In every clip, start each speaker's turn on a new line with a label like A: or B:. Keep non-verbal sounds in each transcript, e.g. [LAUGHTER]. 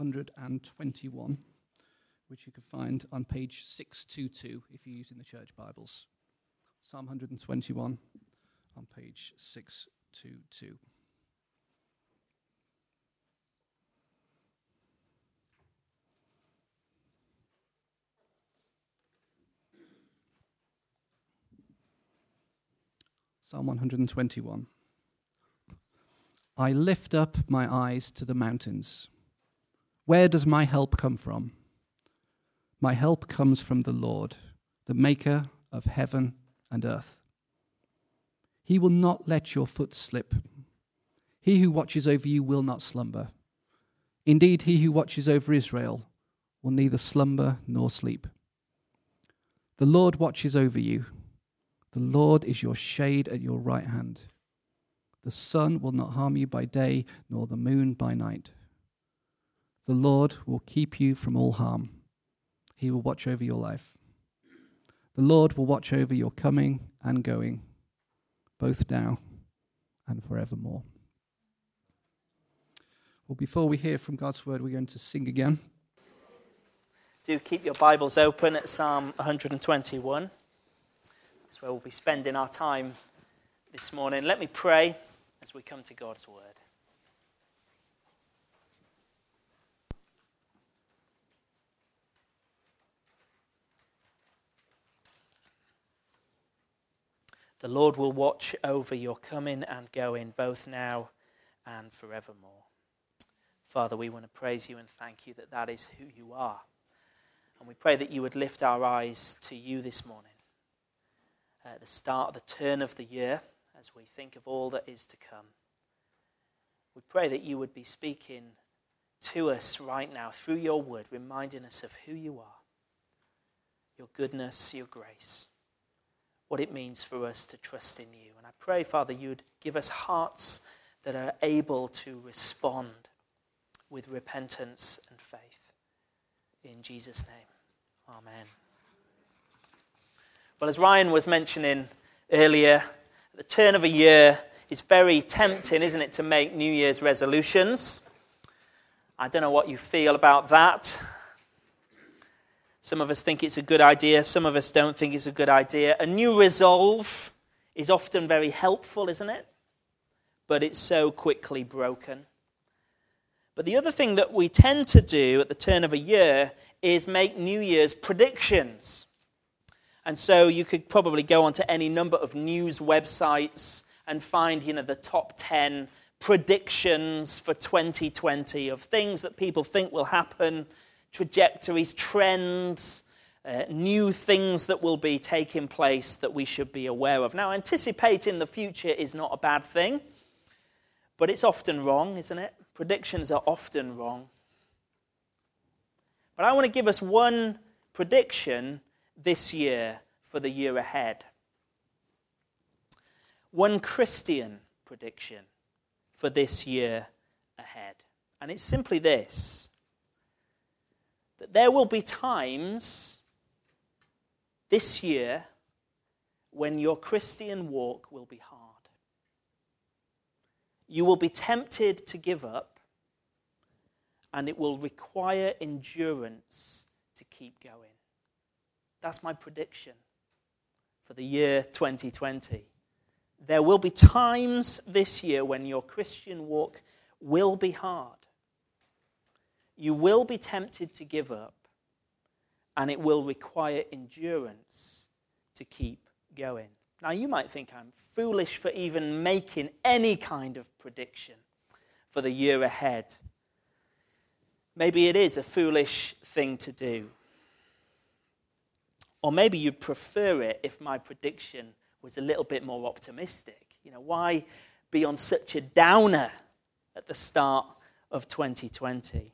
A: 121, which you can find on page 622 if you're using the church Bibles. Psalm 121 on page 622. Psalm 121. I lift up my eyes to the mountains. Where does my help come from? My help comes from the Lord, the maker of heaven and earth. He will not let your foot slip. He who watches over you will not slumber. Indeed, he who watches over Israel will neither slumber nor sleep. The Lord watches over you. The Lord is your shade at your right hand. The sun will not harm you by day, nor the moon by night. The Lord will keep you from all harm. He will watch over your life. The Lord will watch over your coming and going, both now and forevermore. Well, before we hear from God's word, we're going to sing again.
B: Do keep your Bibles open at Psalm 121. That's where we'll be spending our time this morning. Let me pray as we come to God's Word. The Lord will watch over your coming and going, both now and forevermore. Father, we want to praise you and thank you that that is who you are. And we pray that you would lift our eyes to you this morning at the start, the turn of the year, as we think of all that is to come. We pray that you would be speaking to us right now through your word, reminding us of who you are, your goodness, your grace, what it means for us to trust in you. And I pray, Father, you would give us hearts that are able to respond with repentance and faith. In Jesus' name, amen. Well, as Ryan was mentioning earlier, the turn of a year is very tempting, isn't it, to make New Year's resolutions? I don't know what you feel about that. Some of us think it's a good idea, some of us don't think it's a good idea. A new resolve is often very helpful, isn't it? But it's so quickly broken. But the other thing that we tend to do at the turn of a year is make New Year's predictions. And so you could probably go onto any number of news websites and find, you know, the top 10 predictions for 2020 of things that people think will happen, trajectories, trends, uh, new things that will be taking place that we should be aware of. Now, anticipating the future is not a bad thing, but it's often wrong, isn't it? Predictions are often wrong. But I want to give us one prediction this year for the year ahead. One Christian prediction for this year ahead. And it's simply this that there will be times this year when your Christian walk will be hard. You will be tempted to give up, and it will require endurance to keep going. That's my prediction for the year 2020. There will be times this year when your Christian walk will be hard. You will be tempted to give up, and it will require endurance to keep going. Now, you might think I'm foolish for even making any kind of prediction for the year ahead. Maybe it is a foolish thing to do. Or maybe you'd prefer it if my prediction was a little bit more optimistic. You know, why be on such a downer at the start of 2020?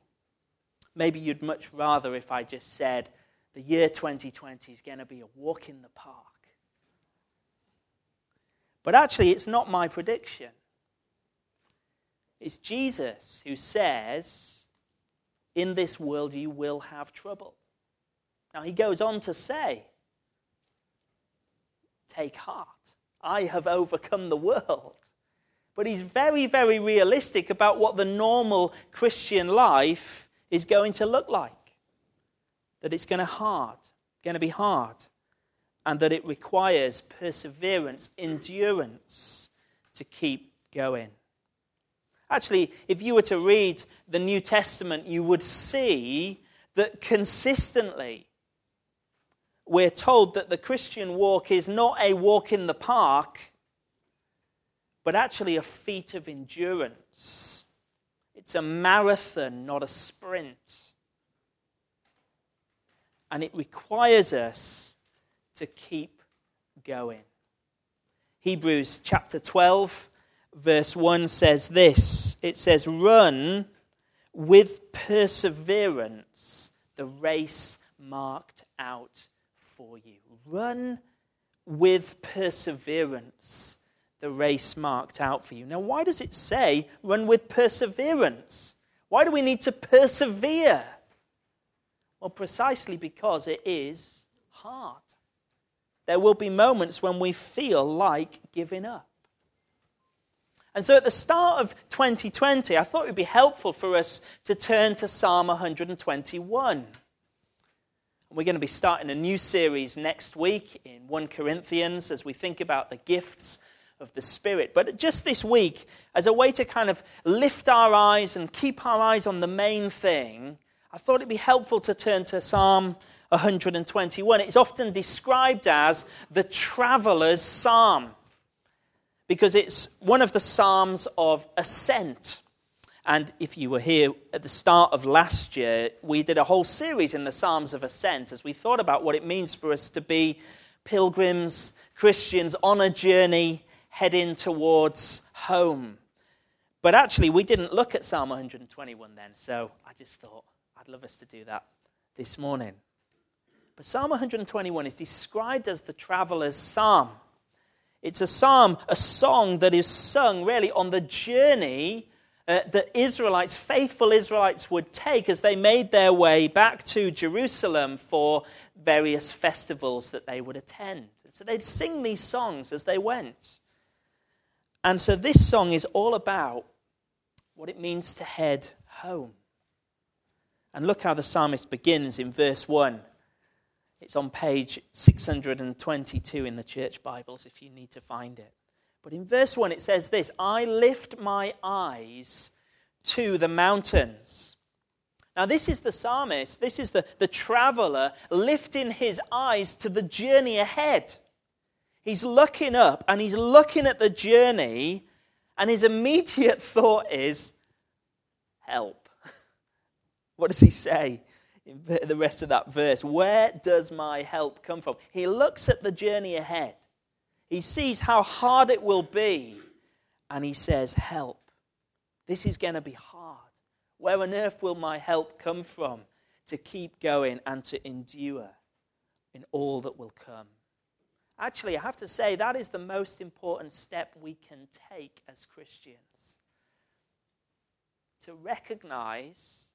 B: Maybe you'd much rather if I just said the year 2020 is going to be a walk in the park. But actually, it's not my prediction. It's Jesus who says, In this world you will have trouble. Now, he goes on to say, Take heart, I have overcome the world. But he's very, very realistic about what the normal Christian life is going to look like. That it's going to hard, going to be hard, and that it requires perseverance, endurance to keep going. Actually, if you were to read the New Testament, you would see that consistently we're told that the Christian walk is not a walk in the park, but actually a feat of endurance. It's a marathon, not a sprint. And it requires us to keep going. Hebrews chapter 12, verse 1 says this it says, Run with perseverance the race marked out for you. Run with perseverance the race marked out for you. Now, why does it say run with perseverance? Why do we need to persevere? Well, precisely because it is hard. There will be moments when we feel like giving up. And so at the start of 2020, I thought it would be helpful for us to turn to Psalm 121. We're going to be starting a new series next week in 1 Corinthians as we think about the gifts of the Spirit. But just this week, as a way to kind of lift our eyes and keep our eyes on the main thing, I thought it'd be helpful to turn to Psalm 121. It's often described as the traveler's psalm because it's one of the psalms of ascent. And if you were here at the start of last year, we did a whole series in the Psalms of Ascent as we thought about what it means for us to be pilgrims, Christians on a journey heading towards home. But actually, we didn't look at Psalm 121 then, so I just thought I'd love us to do that this morning. But Psalm 121 is described as the traveler's psalm. It's a psalm, a song that is sung really on the journey uh, that Israelites, faithful Israelites, would take as they made their way back to Jerusalem for various festivals that they would attend. So they'd sing these songs as they went. And so this song is all about what it means to head home. And look how the psalmist begins in verse 1. It's on page 622 in the church Bibles if you need to find it. But in verse 1, it says this I lift my eyes to the mountains. Now, this is the psalmist, this is the, the traveler lifting his eyes to the journey ahead. He's looking up and he's looking at the journey, and his immediate [LAUGHS] thought is, Help. [LAUGHS] what does he say in the rest of that verse? Where does my help come from? He looks at the journey ahead he sees how hard it will be, and he says, Help. This is going to be hard. Where on earth will my help come from to keep going and to endure in all that will come? Actually, I have to say, that is the most important step we can take as Christians. To recognize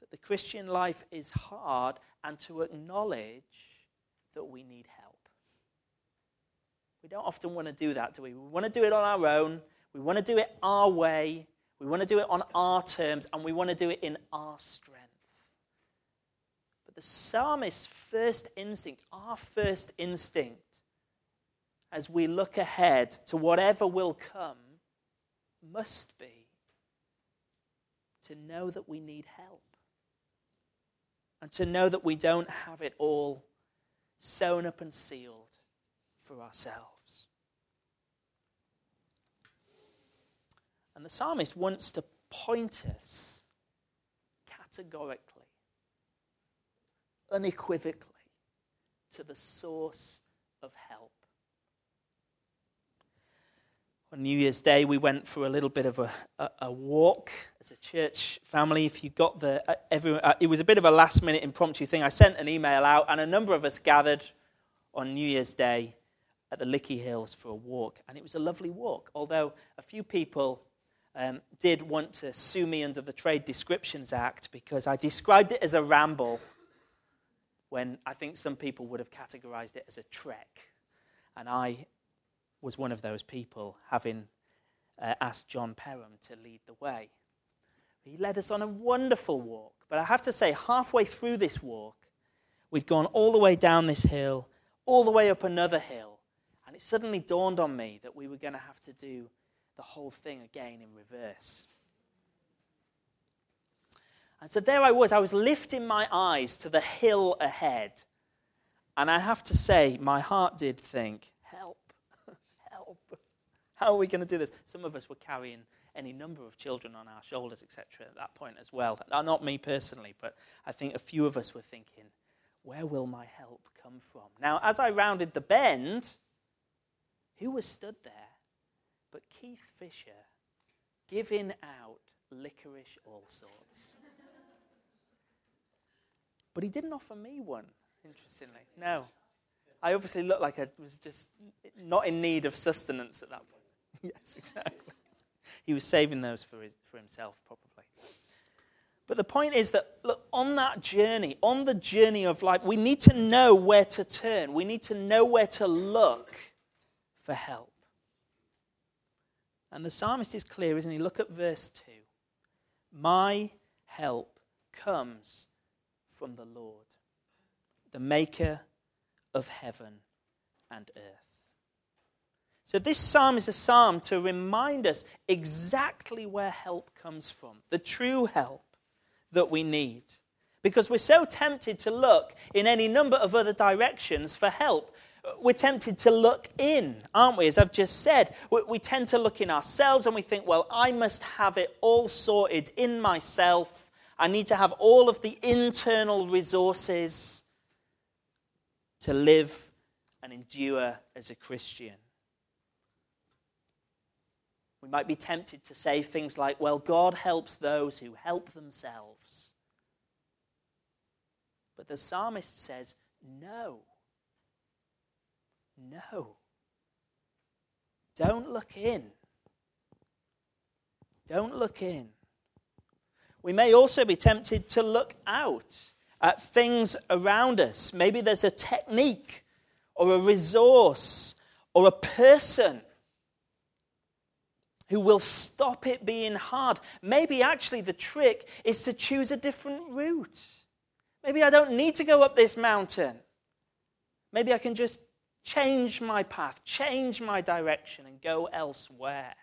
B: that the Christian life is hard and to acknowledge that we need help. We don't often want to do that, do we? We want to do it on our own. We want to do it our way. We want to do it on our terms, and we want to do it in our strength. The psalmist's first instinct, our first instinct, as we look ahead to whatever will come, must be to know that we need help. And to know that we don't have it all sewn up and sealed for ourselves. And the psalmist wants to point us categorically, unequivocally, to the source of help. On New Year's Day, we went for a little bit of a, a, a walk as a church family. If you got the, uh, everyone, uh, it was a bit of a last minute impromptu thing. I sent an email out, and a number of us gathered on New Year's Day at the Lickey Hills for a walk. And it was a lovely walk, although a few people um, did want to sue me under the Trade Descriptions Act because I described it as a ramble when I think some people would have categorized it as a trek. And I was one of those people, having uh, asked John Perham to lead the way. He led us on a wonderful walk. But I have to say, halfway through this walk, we'd gone all the way down this hill, all the way up another hill, and it suddenly dawned on me that we were going to have to do the whole thing again in reverse. And so there I was. I was lifting my eyes to the hill ahead. And I have to say, my heart did think, help, [LAUGHS] help. How are we going to do this? Some of us were carrying any number of children on our shoulders, etc., at that point as well. Uh, not me personally, but I think a few of us were thinking, where will my help come from? Now, as I rounded the bend, who was stood there but Keith Fisher giving out licorice all sorts? But he didn't offer me one, interestingly. No. I obviously looked like I was just not in need of sustenance at that point. [LAUGHS] yes, exactly. He was saving those for, his, for himself, probably. But the point is that, look, on that journey, on the journey of life, we need to know where to turn. We need to know where to look for help. And the psalmist is clear, isn't he? Look at verse 2. My help comes from the Lord, the maker of heaven and earth. So, this psalm is a psalm to remind us exactly where help comes from, the true help that we need. Because we're so tempted to look in any number of other directions for help. We're tempted to look in, aren't we? As I've just said, we tend to look in ourselves and we think, well, I must have it all sorted in myself. I need to have all of the internal resources to live and endure as a Christian. We might be tempted to say things like, well, God helps those who help themselves. But the psalmist says, no. No. Don't look in. Don't look in. We may also be tempted to look out at things around us. Maybe there's a technique or a resource or a person who will stop it being hard. Maybe actually the trick is to choose a different route. Maybe I don't need to go up this mountain. Maybe I can just change my path, change my direction, and go elsewhere.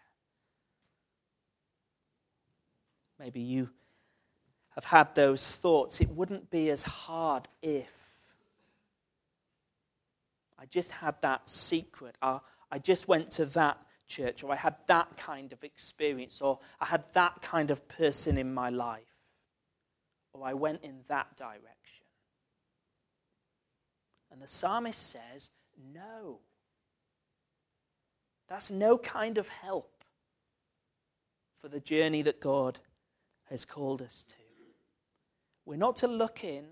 B: Maybe you have had those thoughts. It wouldn't be as hard if I just had that secret. I just went to that church, or I had that kind of experience, or I had that kind of person in my life, or I went in that direction. And the psalmist says, No. That's no kind of help for the journey that God has called us to. We're not to look in,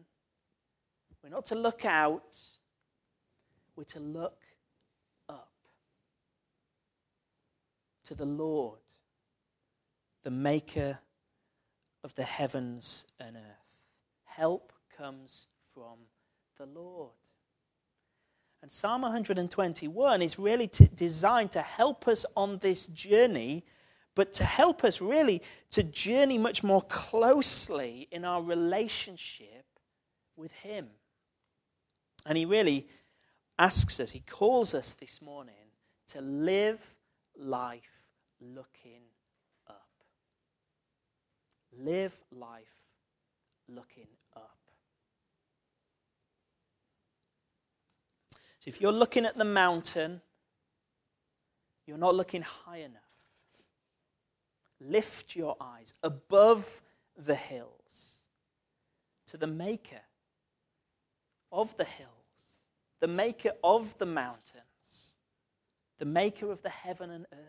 B: we're not to look out, we're to look up to the Lord, the maker of the heavens and earth. Help comes from the Lord. And Psalm 121 is really designed to help us on this journey, but to help us really to journey much more closely in our relationship with Him. And He really asks us, He calls us this morning to live life looking up. Live life looking up. So if you're looking at the mountain, you're not looking high enough. Lift your eyes above the hills to the Maker of the hills, the Maker of the mountains, the Maker of the heaven and earth.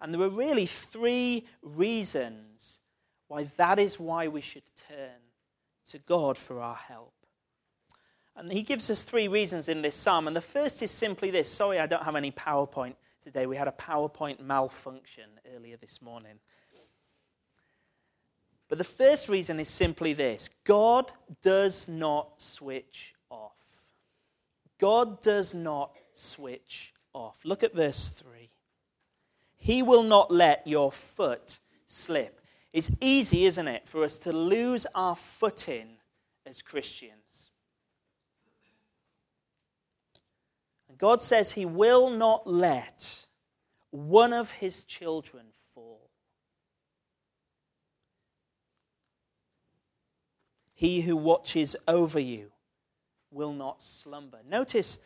B: And there are really three reasons why that is why we should turn to God for our help. And he gives us three reasons in this psalm. And the first is simply this sorry, I don't have any PowerPoint today. We had a PowerPoint malfunction earlier this morning. But the first reason is simply this God does not switch off. God does not switch off. Look at verse 3. He will not let your foot slip. It's easy, isn't it, for us to lose our footing as Christians. And God says He will not let one of His children fall. He who watches over you will not slumber. Notice,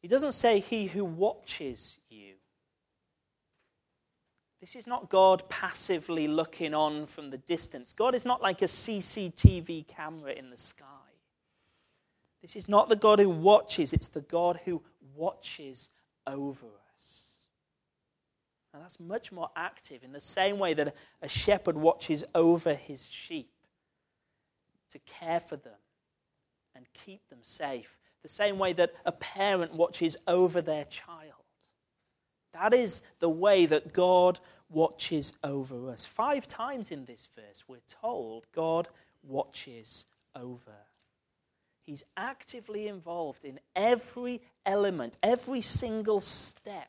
B: He doesn't say He who watches you. This is not God passively looking on from the distance. God is not like a CCTV camera in the sky. This is not the God who watches, it's the God who watches over us. Now, that's much more active in the same way that a shepherd watches over his sheep to care for them and keep them safe, the same way that a parent watches over their child. That is the way that God watches over us. Five times in this verse, we're told God watches over. He's actively involved in every element, every single step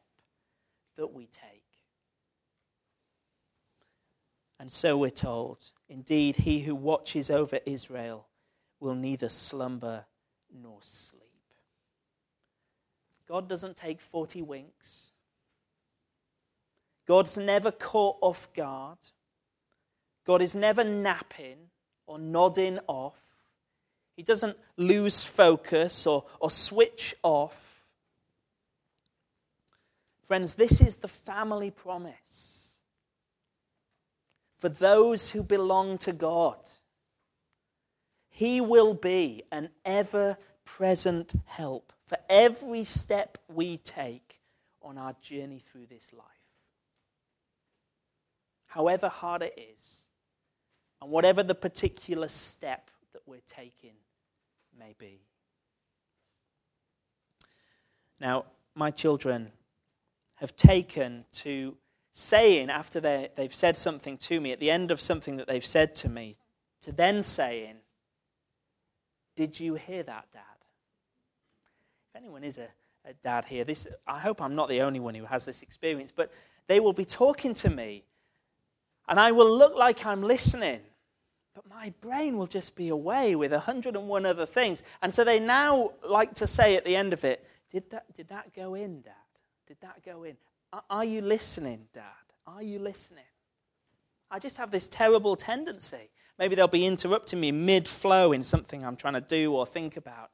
B: that we take. And so we're told, indeed, he who watches over Israel will neither slumber nor sleep. God doesn't take 40 winks. God's never caught off guard. God is never napping or nodding off. He doesn't lose focus or, or switch off. Friends, this is the family promise for those who belong to God. He will be an ever present help for every step we take on our journey through this life however hard it is, and whatever the particular step that we're taking may be. Now, my children have taken to saying, after they've said something to me, at the end of something that they've said to me, to then saying, Did you hear that, Dad? If anyone is a, a dad here, this, I hope I'm not the only one who has this experience, but they will be talking to me and I will look like I'm listening, but my brain will just be away with 101 other things. And so they now like to say at the end of it, Did that, did that go in, Dad? Did that go in? Are you listening, Dad? Are you listening? I just have this terrible tendency. Maybe they'll be interrupting me mid flow in something I'm trying to do or think about.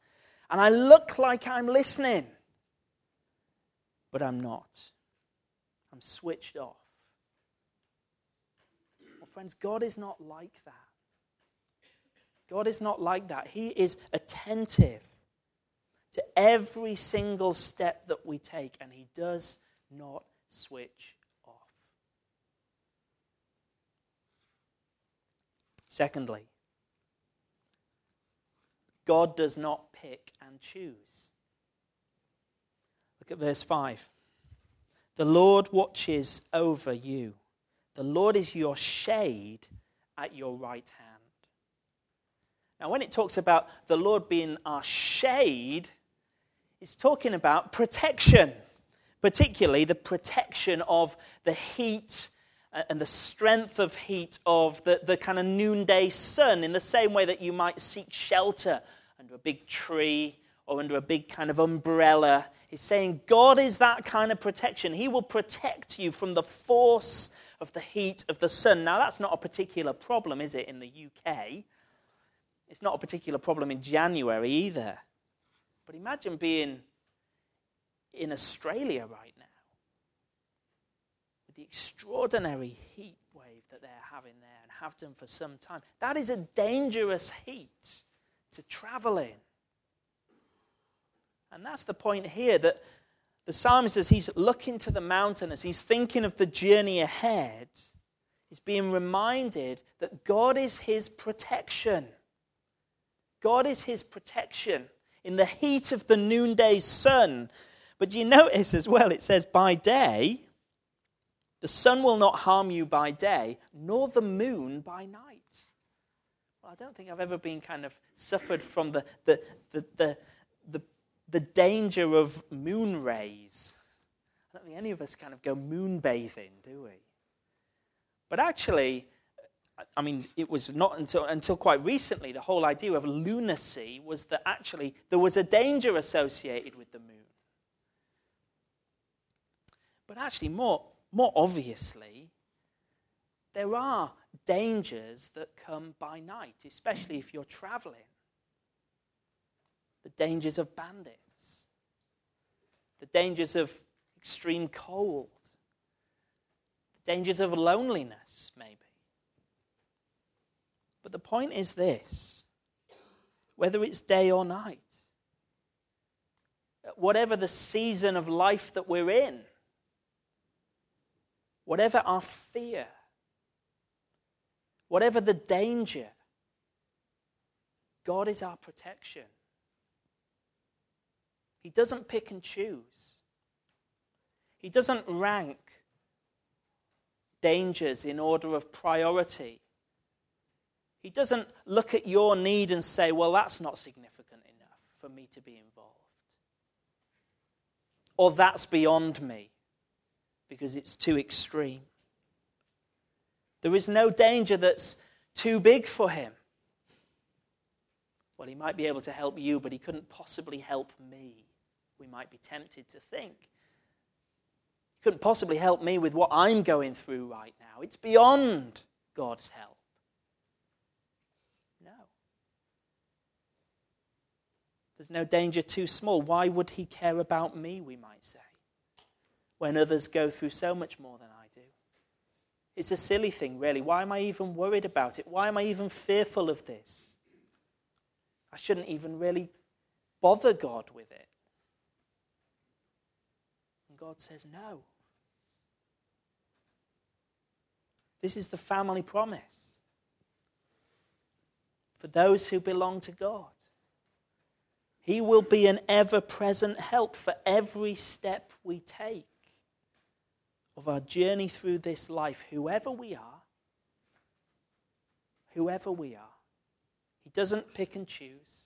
B: And I look like I'm listening, but I'm not. I'm switched off. Well, Friends, God is not like that. God is not like that. He is attentive to every single step that we take, and He does not switch off. Secondly, God does not pick and choose. Look at verse 5. The Lord watches over you the Lord is your shade at your right hand. Now, when it talks about the Lord being our shade, it's talking about protection, particularly the protection of the heat uh, and the strength of heat of the, the kind of noonday sun, in the same way that you might seek shelter under a big tree or under a big kind of umbrella. He's saying God is that kind of protection. He will protect you from the force of the heat of the sun. Now, that's not a particular problem, is it, in the UK? It's not a particular problem in January either. But imagine being in Australia right now with the extraordinary heat wave that they're having there and have done for some time. That is a dangerous heat to travel in. And that's the point here that the psalmist, as he's looking to the mountain, as he's thinking of the journey ahead, is being reminded that God is his protection. God is his protection in the heat of the noonday sun. But you notice as well, it says, by day, the sun will not harm you by day, nor the moon by night. Well, I don't think I've ever been kind of suffered from the, the, the, the, the the danger of moon rays. I don't think any of us kind of go moon bathing, do we? But actually, I mean, it was not until, until quite recently the whole idea of lunacy was that actually there was a danger associated with the moon. But actually, more, more obviously, there are dangers that come by night, especially if you're traveling. The dangers of bandits, the dangers of extreme cold, the dangers of loneliness, maybe. But the point is this whether it's day or night, whatever the season of life that we're in, whatever our fear, whatever the danger, God is our protection. He doesn't pick and choose. He doesn't rank dangers in order of priority. He doesn't look at your need and say, well, that's not significant enough for me to be involved. Or that's beyond me because it's too extreme. There is no danger that's too big for him. Well, he might be able to help you, but he couldn't possibly help me. We might be tempted to think. He couldn't possibly help me with what I'm going through right now. It's beyond God's help. No. There's no danger too small. Why would he care about me, we might say? when others go through so much more than I do. It's a silly thing, really. Why am I even worried about it? Why am I even fearful of this? I shouldn't even really bother God with it. And God says, No. This is the family promise for those who belong to God. He will be an ever present help for every step we take of our journey through this life, whoever we are, whoever we are, He doesn't pick and choose.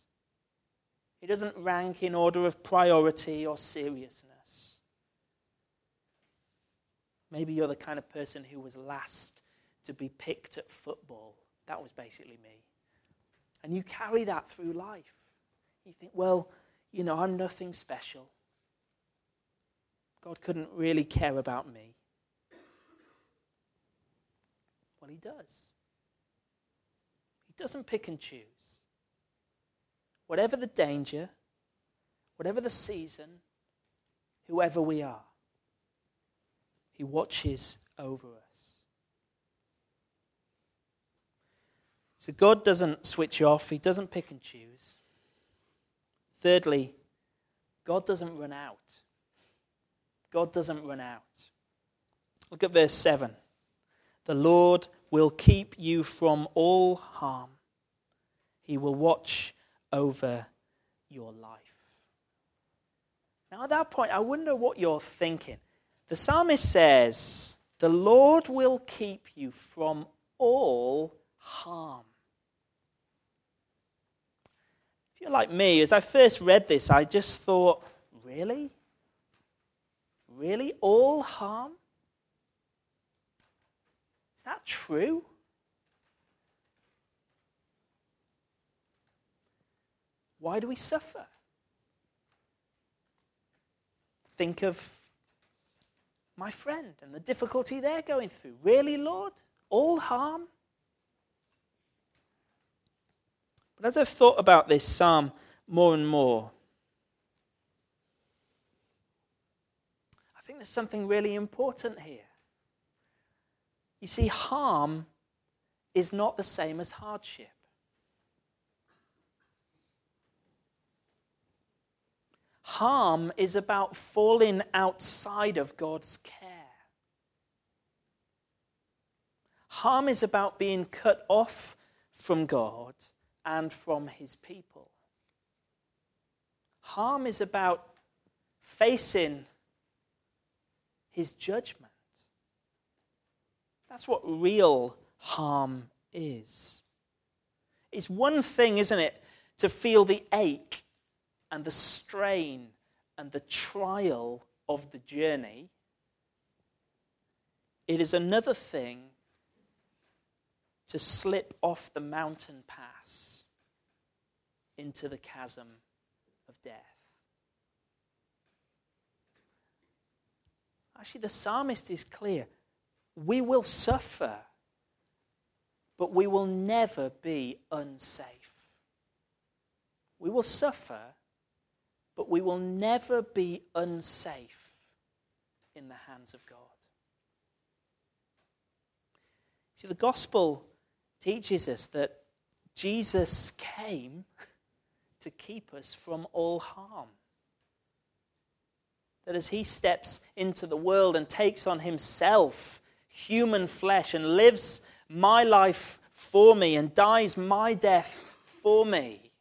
B: He doesn't rank in order of priority or seriousness. Maybe you're the kind of person who was last to be picked at football. That was basically me. And you carry that through life. You think, well, you know, I'm nothing special. God couldn't really care about me. Well, he does. He doesn't pick and choose. Whatever the danger, whatever the season, whoever we are, he watches over us. So God doesn't switch off, He doesn't pick and choose. Thirdly, God doesn't run out. God doesn't run out. Look at verse 7. The Lord will keep you from all harm. He will watch over your life. Now, at that point, I wonder what you're thinking. The psalmist says, The Lord will keep you from all harm. You're like me, as I first read this, I just thought, Really? Really? All harm? Is that true? Why do we suffer? Think of my friend and the difficulty they're going through. Really, Lord? All harm? But as I've thought about this psalm more and more, I think there's something really important here. You see, harm is not the same as hardship. Harm is about falling outside of God's care. Harm is about being cut off from God and from his people. Harm is about facing his judgment. That's what real harm is. It's one thing, isn't it, to feel the ache and the strain and the trial of the journey. It is another thing to slip off the mountain pass into the chasm of death. Actually, the psalmist is clear. We will suffer, but we will never be unsafe. We will suffer, but we will never be unsafe in the hands of God. See, the gospel teaches us that Jesus came to keep us from all harm. That as he steps into the world and takes on himself human flesh and lives my life for me and dies my death for me,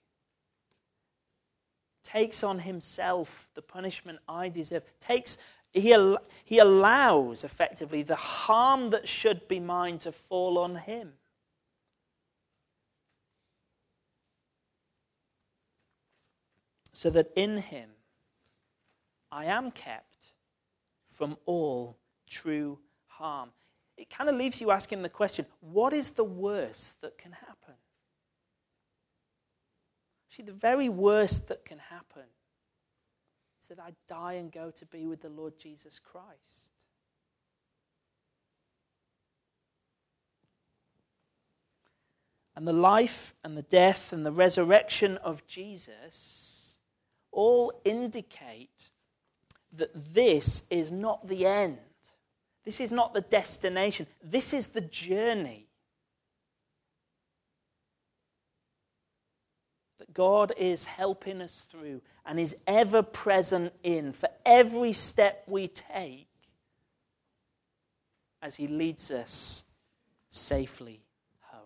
B: takes on himself the punishment I deserve, takes he, he allows, effectively, the harm that should be mine to fall on him. So that in him I am kept from all true harm. It kind of leaves you asking the question what is the worst that can happen? See, the very worst that can happen is that I die and go to be with the Lord Jesus Christ. And the life and the death and the resurrection of Jesus all indicate that this is not the end. This is not the destination. This is the journey. That God is helping us through and is ever present in for every step we take as He leads us safely home.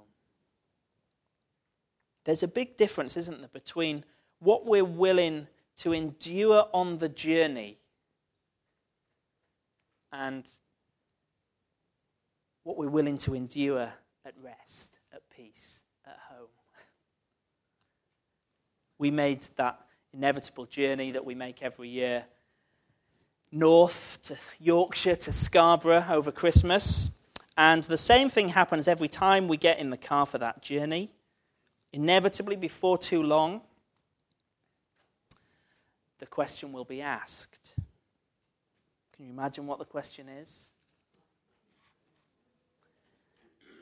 B: There's a big difference, isn't there, between what we're willing to endure on the journey and what we're willing to endure at rest, at peace, at home [LAUGHS] we made that inevitable journey that we make every year north to Yorkshire to Scarborough over Christmas. And the same thing happens every time we get in the car for that journey. Inevitably, before too long, the question will be asked. Can you imagine what the question is?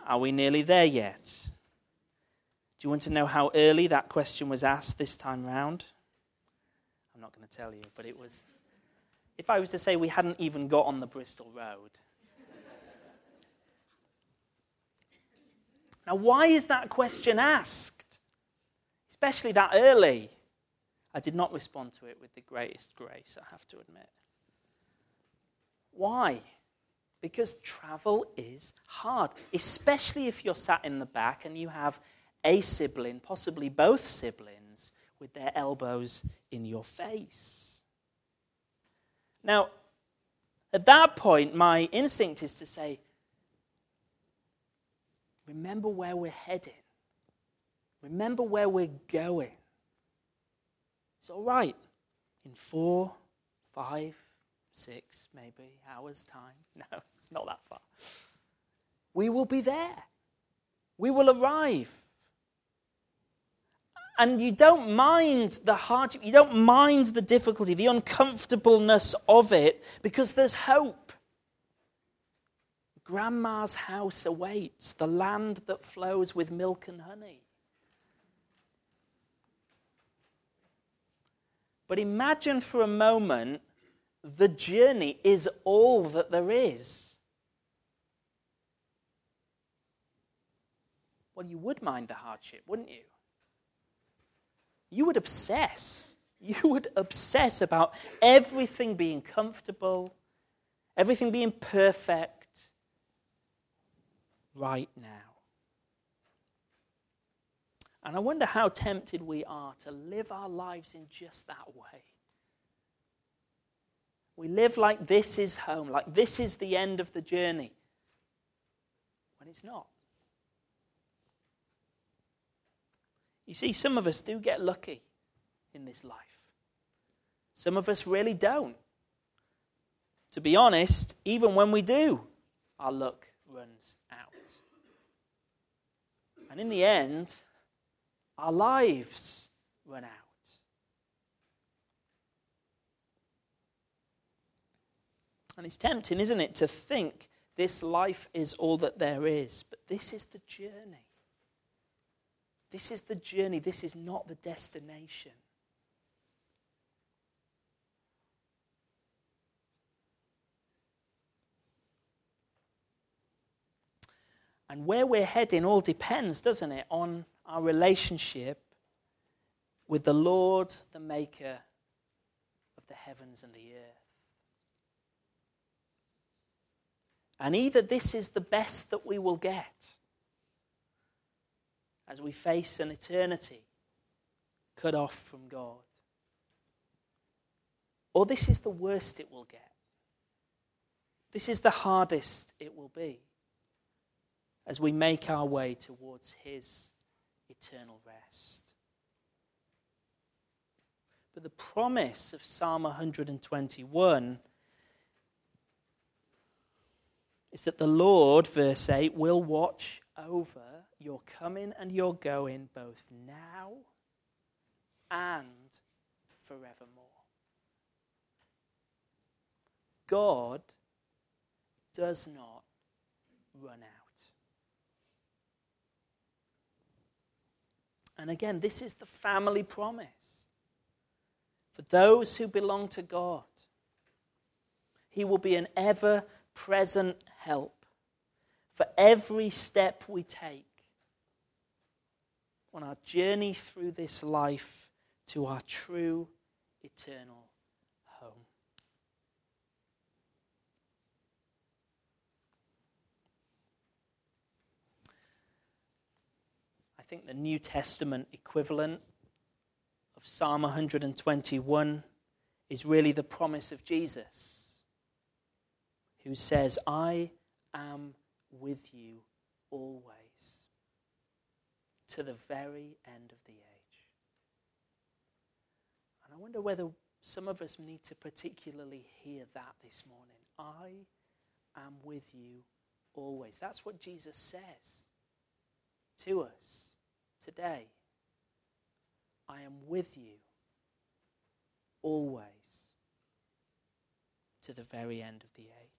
B: Are we nearly there yet? Do you want to know how early that question was asked this time round? I'm not going to tell you, but it was. If I was to say we hadn't even got on the Bristol Road. now, why is that question asked? Especially that early. I did not respond to it with the greatest grace, I have to admit. Why? Because travel is hard, especially if you're sat in the back and you have a sibling, possibly both siblings, with their elbows in your face. Now, at that point, my instinct is to say, remember where we're heading. Remember where we're going. It's all right. In four, five, six, maybe hours' time. [LAUGHS] No, it's not that far. We will be there. We will arrive and you don't mind the hardship, you don't mind the difficulty, the uncomfortableness of it, because there's hope. Grandma's house awaits, the land that flows with milk and honey. But imagine for a moment the journey is all that there is. Well, you would mind the hardship, wouldn't you? you would obsess. You would obsess about everything being comfortable, everything being perfect right now. And I wonder how tempted we are to live our lives in just that way. We live like this is home, like this is the end of the journey, when it's not. You see, some of us do get lucky in this life, some of us really don't. To be honest, even when we do, our luck runs out. And in the end, our lives run out. And it's tempting, isn't it, to think this life is all that there is. But this is the journey. This is the journey. This is not the destination. And where we're heading all depends, doesn't it, on our relationship with the Lord, the Maker of the heavens and the earth. And either this is the best that we will get as we face an eternity cut off from God, or this is the worst it will get. This is the hardest it will be as we make our way towards His eternal rest. But the promise of Psalm 121 is that the Lord, verse 8, will watch over your coming and your going both now and forevermore. God does not run out. And again, this is the family promise for those who belong to God. He will be an ever present help for every step we take on our journey through this life to our true eternal home. I think the New Testament equivalent of Psalm 121 is really the promise of Jesus, who says, I am with you always to the very end of the age. And I wonder whether some of us need to particularly hear that this morning. I am with you always. That's what Jesus says to us today. I am with you always to the very end of the age.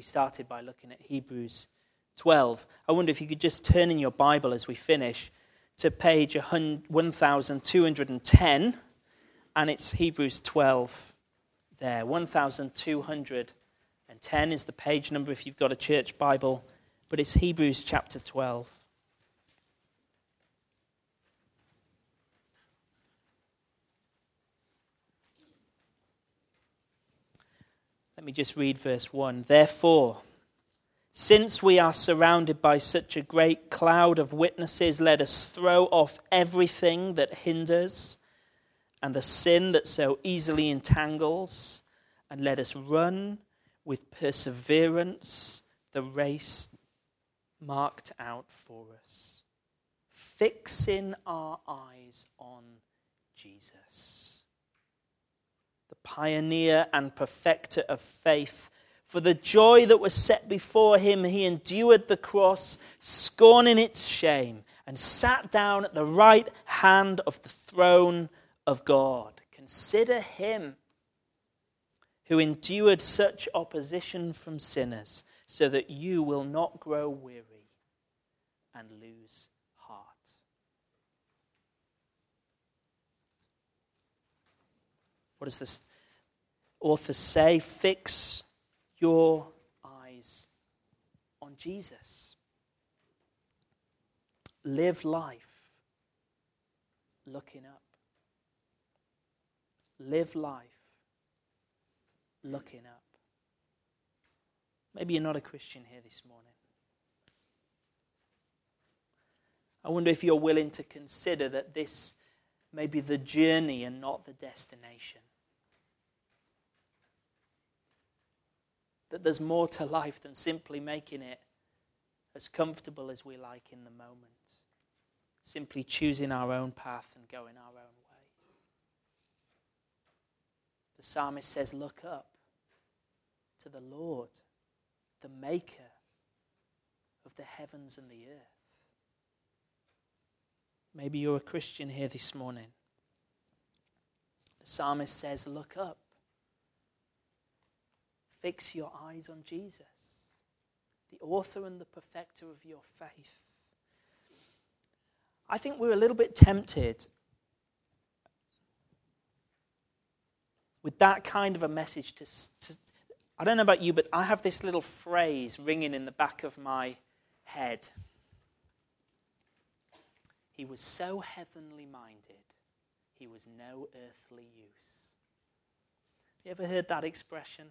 B: we started by looking at Hebrews 12. I wonder if you could just turn in your Bible as we finish to page 1210, and it's Hebrews 12 there. 1210 is the page number if you've got a church Bible, but it's Hebrews chapter 12. Let me just read verse 1. Therefore, since we are surrounded by such a great cloud of witnesses, let us throw off everything that hinders and the sin that so easily entangles, and let us run with perseverance the race marked out for us, fixing our eyes on Jesus the pioneer and perfecter of faith. For the joy that was set before him, he endured the cross, scorning its shame, and sat down at the right hand of the throne of God. Consider him who endured such opposition from sinners, so that you will not grow weary and lose heart. What does this author say, fix your eyes on Jesus. Live life looking up. Live life looking up. Maybe you're not a Christian here this morning. I wonder if you're willing to consider that this may be the journey and not the destination. that there's more to life than simply making it as comfortable as we like in the moment. Simply choosing our own path and going our own way. The psalmist says, Look up to the Lord, the maker of the heavens and the earth. Maybe you're a Christian here this morning. The psalmist says, Look up. Fix your eyes on Jesus, the author and the perfecter of your faith. I think we're a little bit tempted with that kind of a message to, to, I don't know about you, but I have this little phrase ringing in the back of my head. He was so heavenly minded, he was no earthly use. You ever heard that expression?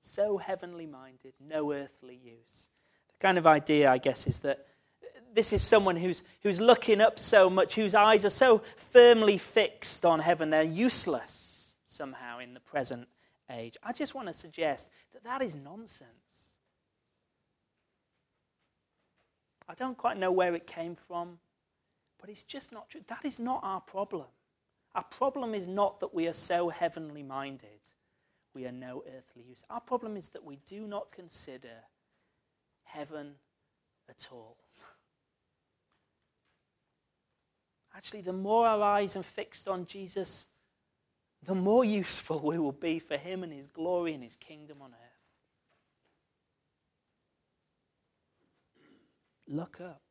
B: So heavenly minded, no earthly use. The kind of idea, I guess, is that this is someone who's, who's looking up so much, whose eyes are so firmly fixed on heaven, they're useless somehow in the present age. I just want to suggest that that is nonsense. I don't quite know where it came from, but it's just not true. That is not our problem. Our problem is not that we are so heavenly minded, we are no earthly use. Our problem is that we do not consider heaven at all. Actually, the more our eyes are fixed on Jesus, the more useful we will be for Him and His glory and His kingdom on earth. Look up.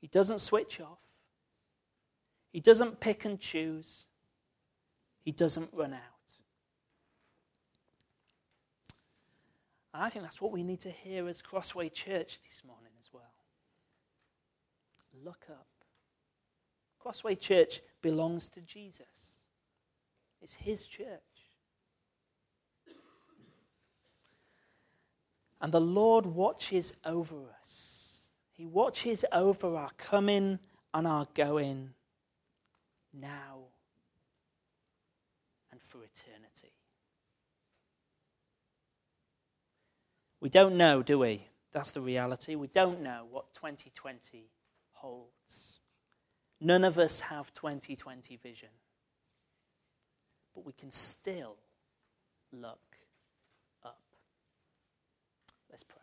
B: He doesn't switch off, He doesn't pick and choose, He doesn't run out. I think that's what we need to hear as Crossway Church this morning as well. Look up. Crossway Church belongs to Jesus. It's His church. And the Lord watches over us. He watches over our coming and our going now and for eternity. We don't know, do we? That's the reality. We don't know what 2020 holds. None of us have 2020 vision but we can still look up. Let's pray.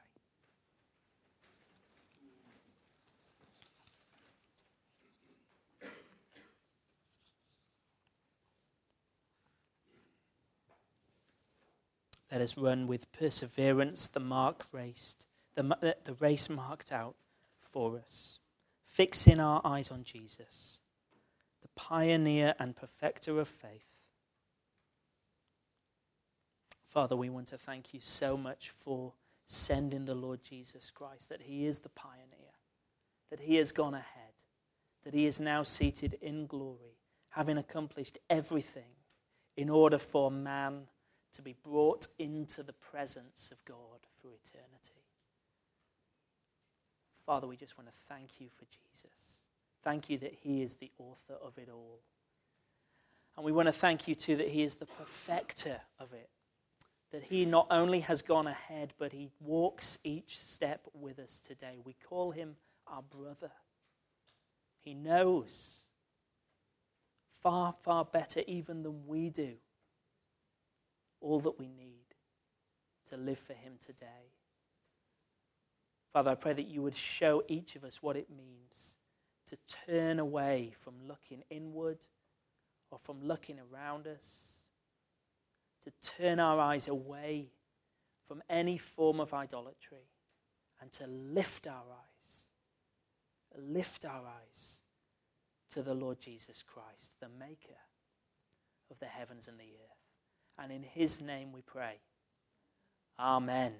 B: Let us run with perseverance the mark raced, the, the race marked out for us, fixing our eyes on Jesus, the pioneer and perfecter of faith Father, we want to thank you so much for sending the Lord Jesus Christ, that he is the pioneer, that he has gone ahead, that he is now seated in glory, having accomplished everything in order for man to be brought into the presence of God for eternity. Father, we just want to thank you for Jesus. Thank you that he is the author of it all. And we want to thank you too that he is the perfecter of it that He not only has gone ahead, but He walks each step with us today. We call Him our brother. He knows far, far better even than we do all that we need to live for Him today. Father, I pray that you would show each of us what it means to turn away from looking inward or from looking around us to turn our eyes away from any form of idolatry and to lift our eyes, lift our eyes to the Lord Jesus Christ, the maker of the heavens and the earth. And in his name we pray. Amen.